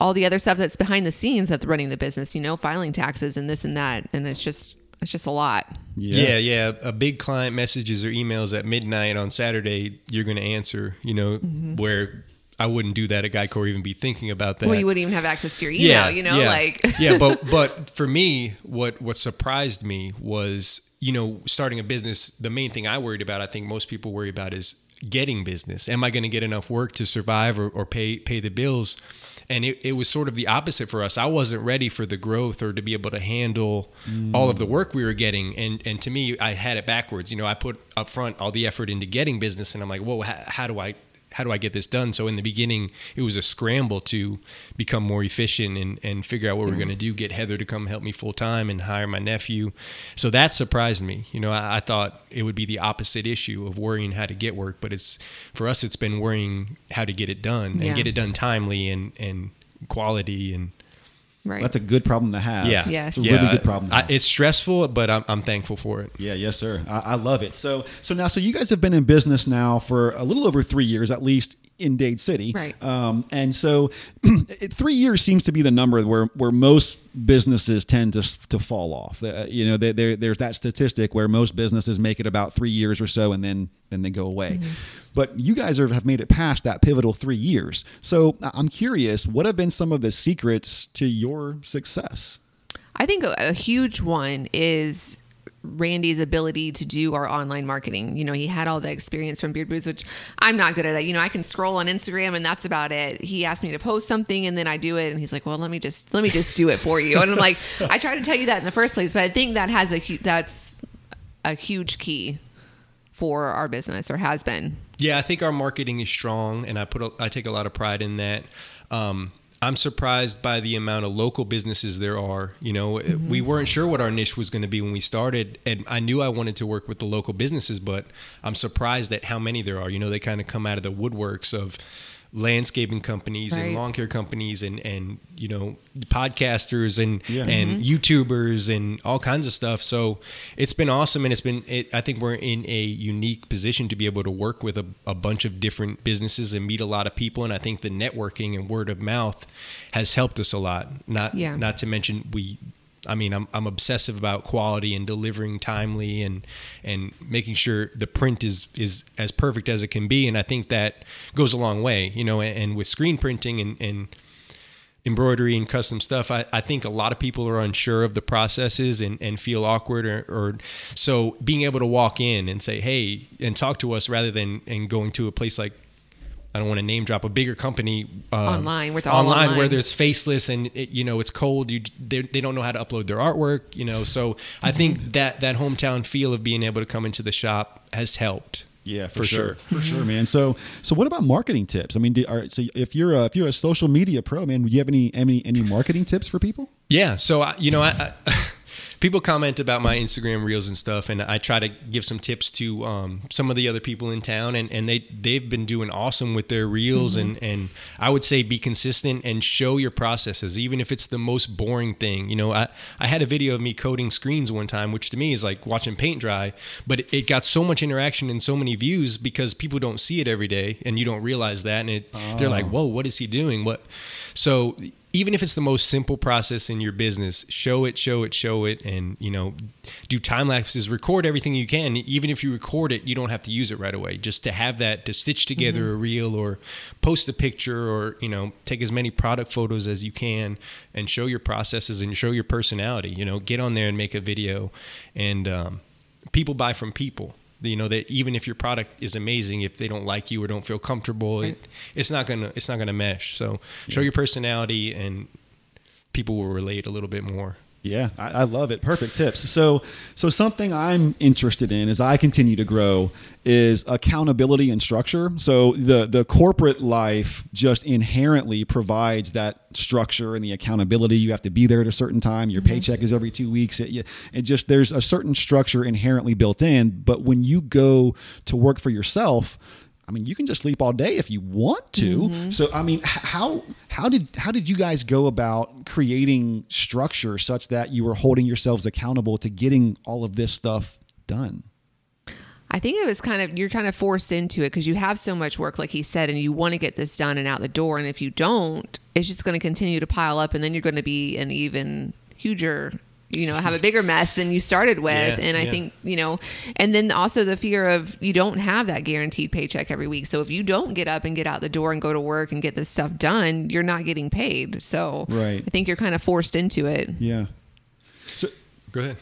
all the other stuff that's behind the scenes that's running the business, you know, filing taxes and this and that. And it's just, it's just a lot. Yeah. yeah, A big client messages or emails at midnight on Saturday, you're going to answer, you know, mm-hmm. where I wouldn't do that at Geico or even be thinking about that. Well, you wouldn't even have access to your email, you know, yeah. like yeah, but but for me, what what surprised me was you know starting a business. The main thing I worried about, I think most people worry about, is getting business. Am I going to get enough work to survive or, or pay pay the bills? And it, it was sort of the opposite for us. I wasn't ready for the growth or to be able to handle all of the work we were getting. And and to me, I had it backwards. You know, I put up front all the effort into getting business, and I'm like, whoa, how, how do I how do I get this done? So in the beginning, it was a scramble to become more efficient and, and figure out what we're mm-hmm. going to do. Get Heather to come help me full time and hire my nephew. So that surprised me. You know, I, I thought it would be the opposite issue of worrying how to get work, but it's for us. It's been worrying how to get it done and Yeah. get it done timely and and quality and right. That's a good problem to have. yeah, Yes. it's a yeah. really good problem. To I, it's stressful, but I'm I'm thankful for it. Yeah, yes, sir. I, I love it. So, so now, so you guys have been in business now for a little over three years, at least in Dade City, Right. Um, and so, three years seems to be the number where where most businesses tend to to fall off. Uh, you know, there there- there's that statistic where most businesses make it about three years or so, and then then they go away. But you guys are, have made it past that pivotal three years. So, I- I'm curious, what have been some of the secrets to your success? I think a, a huge one is Randy's ability to do our online marketing. You know, he had all the experience from Beard Booze, which I'm not good at. It. You know, I can scroll on Instagram and that's about it. He asked me to post something and then I do it, and he's like, "Well, let me just let me just do it for you." And I'm like, I try to tell you that in the first place, but I think that has a hu- that's a huge key for our business or has been. Yeah, I think our marketing is strong, and I put a, I take a lot of pride in that. Um, I'm surprised by the amount of local businesses there are. You know, mm-hmm. we weren't sure what our niche was going to be when we started, and I knew I wanted to work with the local businesses, but I'm surprised at how many there are. You know, they kind of come out of the woodworks of landscaping companies and lawn care companies and and you know podcasters and Yeah. and mm-hmm. YouTubers and all kinds of stuff. So it's been awesome, and it's been. It, I think we're in a unique position to be able to work with a, a bunch of different businesses and meet a lot of people. And I think the networking and word of mouth has helped us a lot. Not Yeah. not to mention we. I mean, I'm, I'm obsessive about quality and delivering timely and and making sure the print is is as perfect as it can be. And I think that goes a long way, you know. And, and with screen printing and, and embroidery and custom stuff I, I think a lot of people are unsure of the processes and, and feel awkward or, or so being able to walk in and say hey and talk to us rather than and going to a place like I don't want to name drop a bigger company um, Online, where it's online, where there's faceless and it, you know it's cold. You they, they don't know how to upload their artwork. You know, so I Mm-hmm. think that that hometown feel of being able to come into the shop has helped. Yeah, for, For sure, sure. for sure, man. So, so what about marketing tips? I mean, do, are, so if you're a, if you're a social media pro, man, do you have any any any marketing tips for people? Yeah. So I, you know, I, I people comment about my Instagram reels and stuff, and I try to give some tips to um, some of the other people in town, and, and they they've been doing awesome with their reels, and and I would say be consistent and show your processes, even if it's the most boring thing. You know, I I had a video of me coating screens one time, which to me is like watching paint dry, but it, it got so much interaction and so many views because people don't see it every day, and you don't realize that, and it, they're like, whoa, what is he doing? What? So even if it's the most simple process in your business, show it, show it, show it, and you know, do time lapses, record everything you can. Even if you record it, you don't have to use it right away. Just to have that to stitch together a reel or post a picture or you know, take as many product photos as you can and show your processes and show your personality. You know, get on there and make a video, and um, people buy from people. You know that even if your product is amazing, if they don't like you or don't feel comfortable, it, it's not gonna it's not gonna mesh. So show your personality, and people will relate a little bit more. Yeah, I, I, love it. Perfect tips. So, so something I'm interested in as I continue to grow is accountability and structure. So the the corporate life just inherently provides that structure and the accountability. You have to be there at a certain time. Your mm-hmm. paycheck is every two weeks. It, it just there's a certain structure inherently built in. But when you go to work for yourself, I mean, you can just sleep all day if you want to. Mm-hmm. So, I mean, how how did how did you guys go about creating structure such that you were holding yourselves accountable to getting all of this stuff done? I think it was kind of you're kind of forced into it because you have so much work, like he said, and you want to get this done and out the door. And if you don't, it's just going to continue to pile up, and then you're going to be an even huger you know have a bigger mess than you started with. Yeah, and i yeah. think you know and then also the fear of you don't have that guaranteed paycheck every week. So if you don't get up and get out the door and go to work and get this stuff done you're not getting paid. So right. I think you're kind of forced into it. Yeah. So go ahead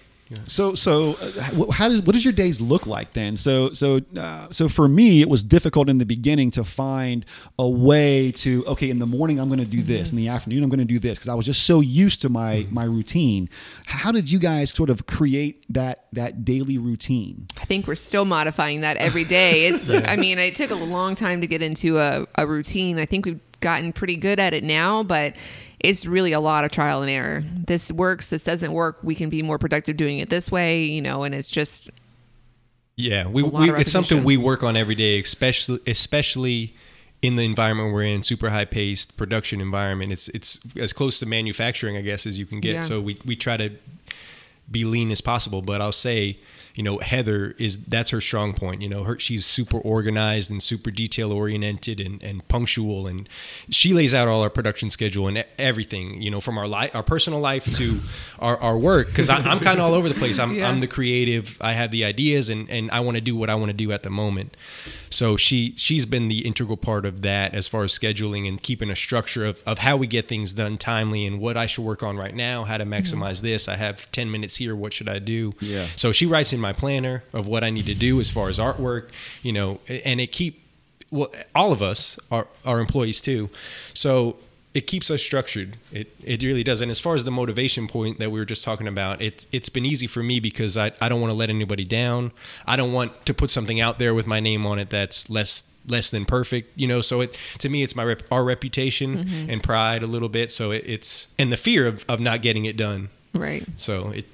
so, so uh, how does what does your days look like then? So, so, uh, so for me, it was difficult in the beginning to find a way to okay. In the morning, I'm going to do mm-hmm. this. In the afternoon, I'm going to do this because I was just so used to my mm-hmm. my routine. How did you guys sort of create that that daily routine? I think we're still modifying that every day. It's. yeah. I mean, it took a long time to get into a, a routine. I think we've gotten pretty good at it now, but it's really a lot of trial and error. This works, this doesn't work. We can be more productive doing it this way, you know, and it's just yeah, we, we it's something we work on every day, especially especially in the environment we're in, super high paced production environment. It's it's as close to manufacturing, I guess, as you can get. Yeah. So we we try to be lean as possible. But I'll say you know Heather is that's her strong point. You know, her she's super organized and super detail oriented and, and punctual, and she lays out all our production schedule and everything. You know, from our life, our personal life to our, our work. Because I'm kind of all over the place. I'm yeah. I'm the creative. I have the ideas, and and I want to do what I want to do at the moment. So she she's been the integral part of that as far as scheduling and keeping a structure of, of how we get things done timely and what I should work on right now, how to maximize mm-hmm. this. I have ten minutes here. What should I do? Yeah. So she writes in my planner of what I need to do as far as artwork, you know, and it keep well all of us are are employees too. So it keeps us structured. It it really does. And as far as the motivation point that we were just talking about, it it's been easy for me because I, I don't want to let anybody down. I don't want to put something out there with my name on it that's less less than perfect, you know. So it to me it's my rep, our reputation mm-hmm. and pride a little bit. So it, it's and the fear of, of not getting it done. Right. So it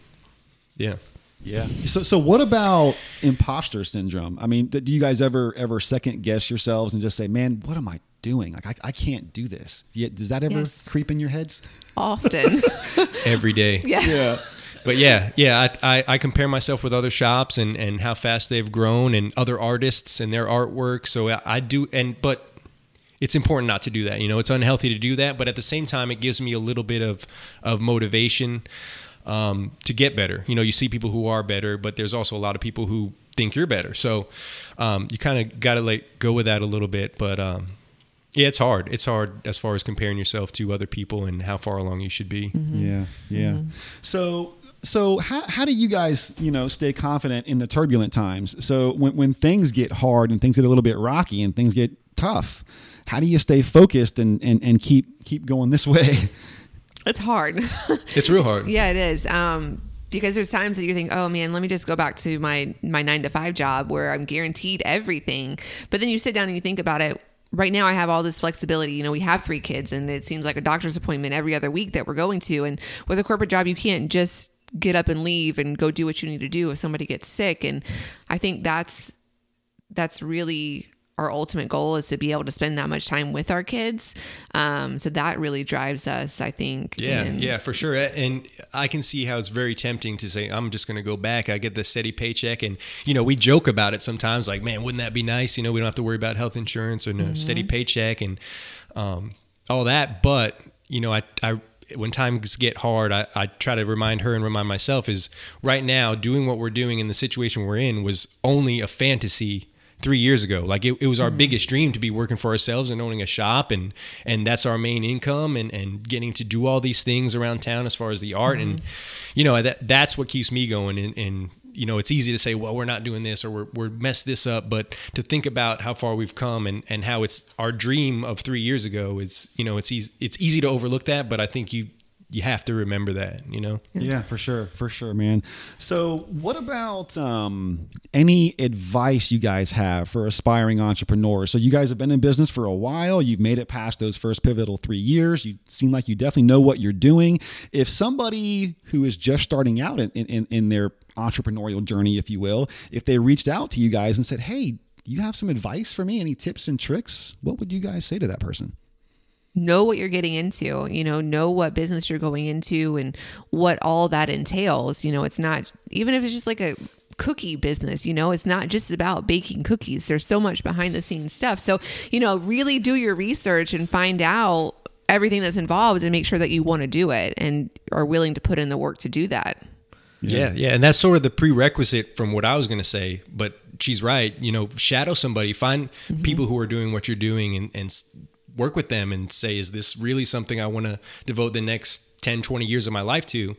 yeah. Yeah. So, so what about imposter syndrome? I mean, do you guys ever ever second guess yourselves and just say, "Man, what am I doing? Like, I, I can't do this." Yeah, does that ever yes. creep in your heads? Often. Every day. Yeah. Yeah. But yeah, yeah, I, I, I, compare myself with other shops and, and how fast they've grown and other artists and their artwork. So I, I do, and but it's important not to do that. You know, it's unhealthy to do that, but at the same time, it gives me a little bit of of motivation um, to get better. You know, you see people who are better, but there's also a lot of people who think you're better. So um, you kind of got to like go with that a little bit. But um, yeah, it's hard. It's hard as far as comparing yourself to other people and how far along you should be. Mm-hmm. Yeah, yeah. Mm-hmm. So so how, how do you guys you know stay confident in the turbulent times so when, when things get hard and things get a little bit rocky and things get tough how do you stay focused and, and, and keep keep going this way It's hard. it's real hard. yeah, it is. Um, because there's times that you think, oh man, let me just go back to my my nine to five job where I'm guaranteed everything. But then you sit down and you think about it. Right now, I have all this flexibility. You know, we have three kids, and it seems like a doctor's appointment every other week that we're going to. And with a corporate job, you can't just get up and leave and go do what you need to do if somebody gets sick. And I think that's that's really our ultimate goal is to be able to spend that much time with our kids. Um, so that really drives us, I think. Yeah, and, yeah, for sure. And I can see how it's very tempting to say, I'm just going to go back. I get the steady paycheck. And, you know, we joke about it sometimes like, man, wouldn't that be nice? You know, we don't have to worry about health insurance or a mm-hmm. steady paycheck and um, all that. But, you know, I, I, when times get hard, I, I try to remind her and remind myself is right now doing what we're doing in the situation we're in was only a fantasy three years ago. Like it, it was our mm. biggest dream to be working for ourselves and owning a shop and and that's our main income and and getting to do all these things around town as far as the art. And mm-hmm. you know that that's what keeps me going. And, and you know it's easy to say well we're not doing this or we're, we're messed this up but to think about how far we've come and and how it's our dream of three years ago it's you know it's easy it's easy to overlook that but i think you you have to remember that you know Yeah, for sure, for sure, man. So, what about um, any advice you guys have for aspiring entrepreneurs? So, you guys have been in business for a while. You've made it past those first pivotal three years. You seem like you definitely know what you're doing. If somebody who is just starting out in, in, in their entrepreneurial journey, if you will, if they reached out to you guys and said, "Hey," you have some advice for me? Any tips and tricks? What would you guys say to that person? Know what you're getting into you know know what business you're going into and what all that entails you know it's not even if it's just like a cookie business you know it's not just about baking cookies there's so much behind the scenes stuff so you know really do your research and find out everything that's involved and make sure that you want to do it and are willing to put in the work to do that Yeah. yeah, and that's sort of the prerequisite from what I was going to say. But she's right. You know, shadow somebody, find mm-hmm. people who are doing what you're doing, and, and s- work with them and say, is this really something I want to devote the next 10, 20 years of my life to?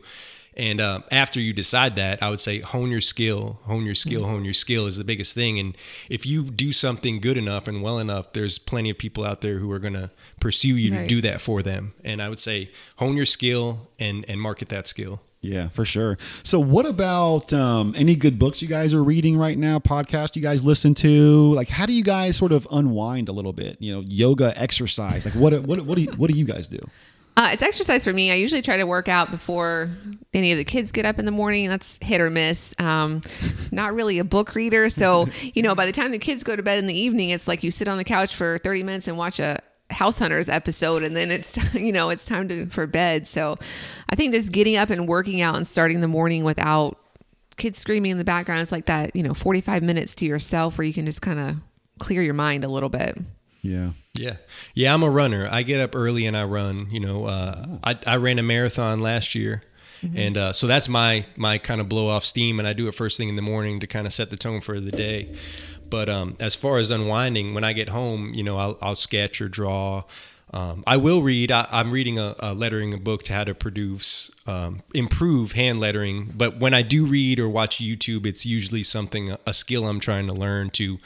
And uh, after you decide that, I would say hone your skill, hone your skill, hone your skill is the biggest thing. And if you do something good enough and well enough, there's plenty of people out there who are going to pursue you to do that for them. And I would say hone your skill and and market that skill. Yeah, for sure. So, what about um, any good books you guys are reading right now? Podcast you guys listen to? Like, how do you guys sort of unwind a little bit? You know, yoga, exercise. Like, what what what do you, what do you guys do? Uh, it's exercise for me. I usually try to work out before any of the kids get up in the morning. That's hit or miss. Um, not really a book reader. So, you know, by the time the kids go to bed in the evening, it's like you sit on the couch for 30 minutes and watch a House Hunters episode, and then it's, you know, it's time to, for bed. So I think just getting up and working out and starting the morning without kids screaming in the background, it's like that, you know, 45 minutes to yourself where you can just kind of clear your mind a little bit. Yeah. Yeah, yeah. I'm a runner. I get up early and I run. You know, uh, I I ran a marathon last year, and uh, so that's my my kind of blow off steam, and I do it first thing in the morning to kind of set the tone for the day. But um, as far as unwinding, when I get home, you know, I'll, I'll sketch or draw. Um, I will read. I, I'm reading a, a lettering book to how to produce, um, improve hand lettering. But when I do read or watch YouTube, it's usually something a skill I'm trying to learn to,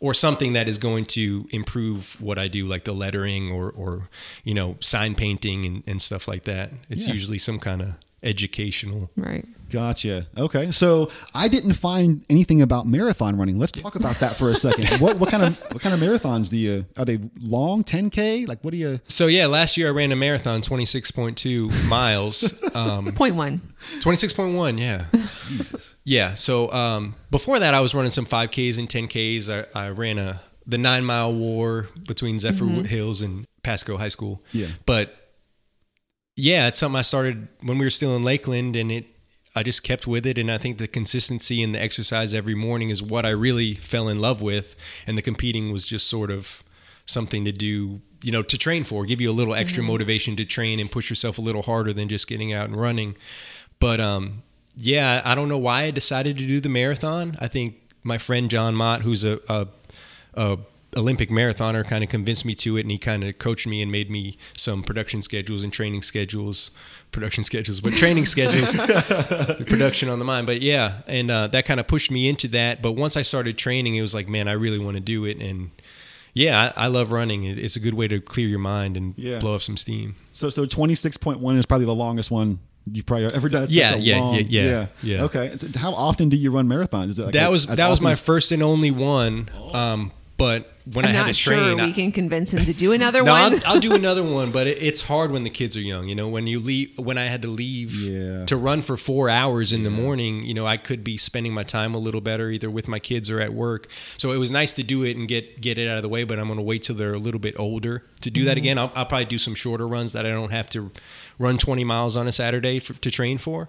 or something that is going to improve what I do, like the lettering or or you know sign painting and, and stuff like that. It's Yeah. usually some kind of educational. Right. Gotcha. Okay. So I didn't find anything about marathon running. Let's talk about that for a second. what what kind of what kind of marathons do you are they long 10K? Like what do you So yeah, last year I ran a marathon, 26.2 miles. Um, Point one. 26.1, yeah. Yeah. So um, before that, I was running some 5Ks and 10Ks. I, I ran a the nine mile war between Zephyrhills and Pasco High School. Yeah. But yeah, it's something I started when we were still in Lakeland, and it I just kept with it. And I think the consistency and the exercise every morning is what I really fell in love with, and the competing was just sort of something to do. You know, to train for, give you a little extra motivation to train and push yourself a little harder than just getting out and running. But um, yeah, I don't know why I decided to do the marathon. I think my friend John Mott, who's a, a, a Olympic marathoner, kind of convinced me to it, and he kind of coached me and made me some production schedules and training schedules, production schedules, but training schedules, production on the mind. But yeah, and uh, that kind of pushed me into that. But once I started training, it was like, man, I really want to do it, and yeah, I, I love running. It- It's a good way to clear your mind and Yeah. blow off some steam. So so 26.1 is probably the longest one you've probably ever done. That's Yeah, such a yeah, long- yeah, yeah, yeah. Okay. So how often do you run marathons? Is it like that a- was that was my as- first and only one. Um, but when I'm I had not to train, sure I- we can convince him to do another no, one. I'll, I'll do another one, but it, it's hard when the kids are young. You know, when you leave, when I had to leave Yeah. to run for four hours in the morning, you know, I could be spending my time a little better either with my kids or at work. So it was nice to do it and get get it out of the way. But I'm going to wait till they're a little bit older to do that Mm-hmm. again. I'll, I'll probably do some shorter runs that I don't have to run 20 miles on a Saturday for, to train for.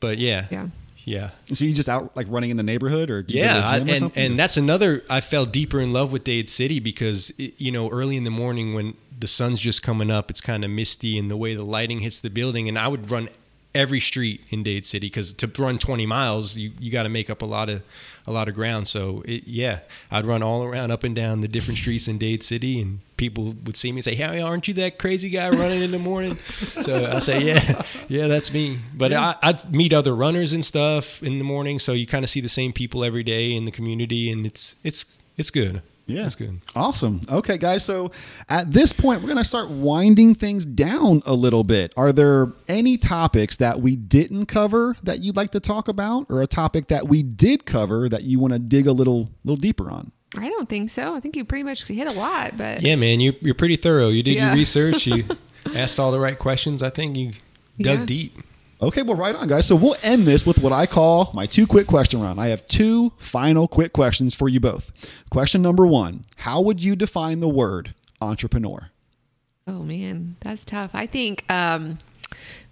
But yeah, Yeah. Yeah. So you just out like running in the neighborhood or do you go to Yeah, the I, gym or and and that's another. I fell deeper in love with Dade City because it, you know early in the morning when the sun's just coming up, it's kind of misty and the way the lighting hits the building, and I would run every street in Dade City because to run 20 miles, you, you got to make up a lot of a lot of ground. So it, yeah, I'd run all around up and down the different streets in Dade City, and people would see me and say, "Hey, aren't you that crazy guy running in the morning?" so I say, "Yeah, yeah, that's me." But I, I'd meet other runners and stuff in the morning, so you kind of see the same people every day in the community, and it's it's it's good. Yeah. That's good. Awesome. Okay, guys. So at this point, we're going to start winding things down a little bit. Are there any topics that we didn't cover that you'd like to talk about, or a topic that we did cover that you want to dig a little, little deeper on? I don't think so. I think you pretty much hit a lot, but Yeah, man, you you're pretty thorough. You did Yeah. your research. You asked all the right questions. I think you dug Yeah. deep. Okay, well, right on, guys. So we'll end this with what I call my two quick question round. I have two final quick questions for you both. Question number one How would you define the word entrepreneur? oh man, that's tough. I think um,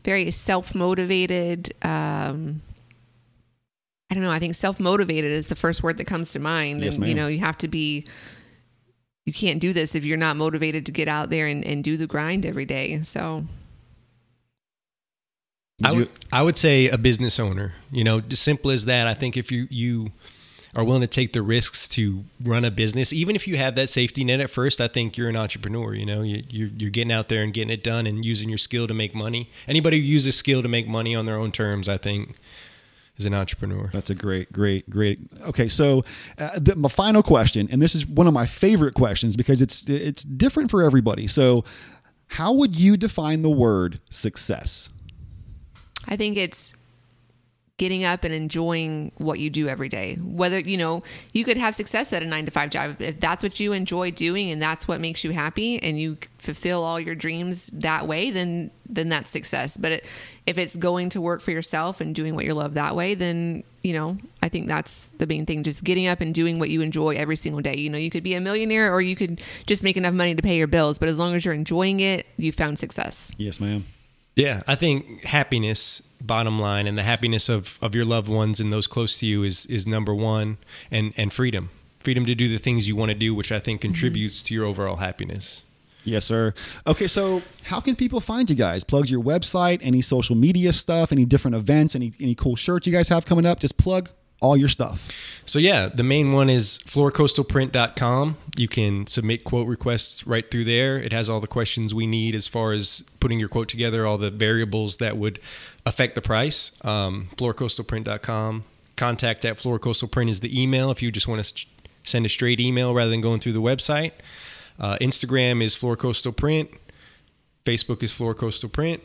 very self motivated. Um, I don't know. I think self motivated is the first word that comes to mind, Yes, and you know you have to be. You can't do this if you're not motivated to get out there and, and do the grind every day. So I Would I would say a business owner. You know, just simple as that. I think if you you are willing to take the risks to run a business, even if you have that safety net at first, I think you're an entrepreneur. You know, you, you're you're getting out there and getting it done and using your skill to make money. Anybody who uses skill to make money on their own terms, I think, is an entrepreneur. That's a great, great, great. Okay, so uh, the, my final question, and this is one of my favorite questions because it's it's different for everybody. So, how would you define the word success? I think it's getting up and enjoying what you do every day. Whether, you know, you could have success at a nine to five job. If that's what you enjoy doing and that's what makes you happy and you fulfill all your dreams that way, then then that's success. But it, if it's going to work for yourself and doing what you love that way, then, you know, I think that's the main thing. Just getting up and doing what you enjoy every single day. You know, you could be a millionaire or you could just make enough money to pay your bills. But as long as you're enjoying it, you found success. Yes, ma'am. Yeah, I think happiness, bottom line, and the happiness of, of your loved ones and those close to you is is number one, and and freedom, freedom to do the things you want to do, which I think mm-hmm. contributes to your overall happiness. Yes, sir. Okay, so how can people find you guys? Plug your website, any social media stuff, any different events, any any cool shirts you guys have coming up. Just plug all your stuff. So yeah, the main one is floricoastalprint.com. You can submit quote requests right through there. It has all the questions we need as far as putting your quote together, all the variables that would affect the price. Um, floricoastalprint.com. Contact at floricoastalprint is the email if you just want to send a straight email rather than going through the website. Uh, Instagram is floricoastalprint. Facebook is floricoastalprint.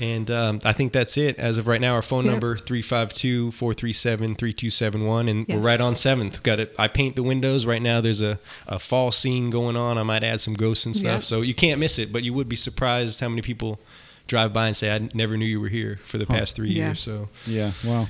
And um, I think that's it. As of right now, our phone Yep. number 352-437-3271 and we're right on 7th. Got it. I paint the windows right now. There's a, a fall scene going on. I might add some ghosts and stuff. Yep. So you can't miss it, but you would be surprised how many people drive by and say I never knew you were here for the past 3 Yeah. years. So Yeah. Wow.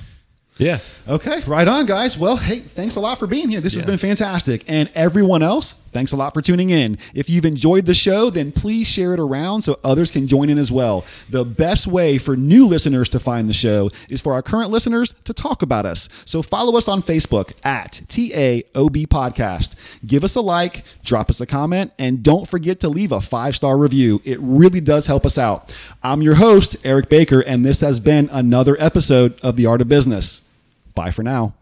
Yeah. Okay, right on, guys. Well, hey, thanks a lot for being here. This has been fantastic. And everyone else, thanks a lot for tuning in. If you've enjoyed the show, then please share it around so others can join in as well. The best way for new listeners to find the show is for our current listeners to talk about us. So follow us on Facebook at TAOB Podcast. Give us a like, drop us a comment, and don't forget to leave a five star review. It really does help us out. I'm your host, Eric Baker, and this has been another episode of The Art of Business. Bye for now.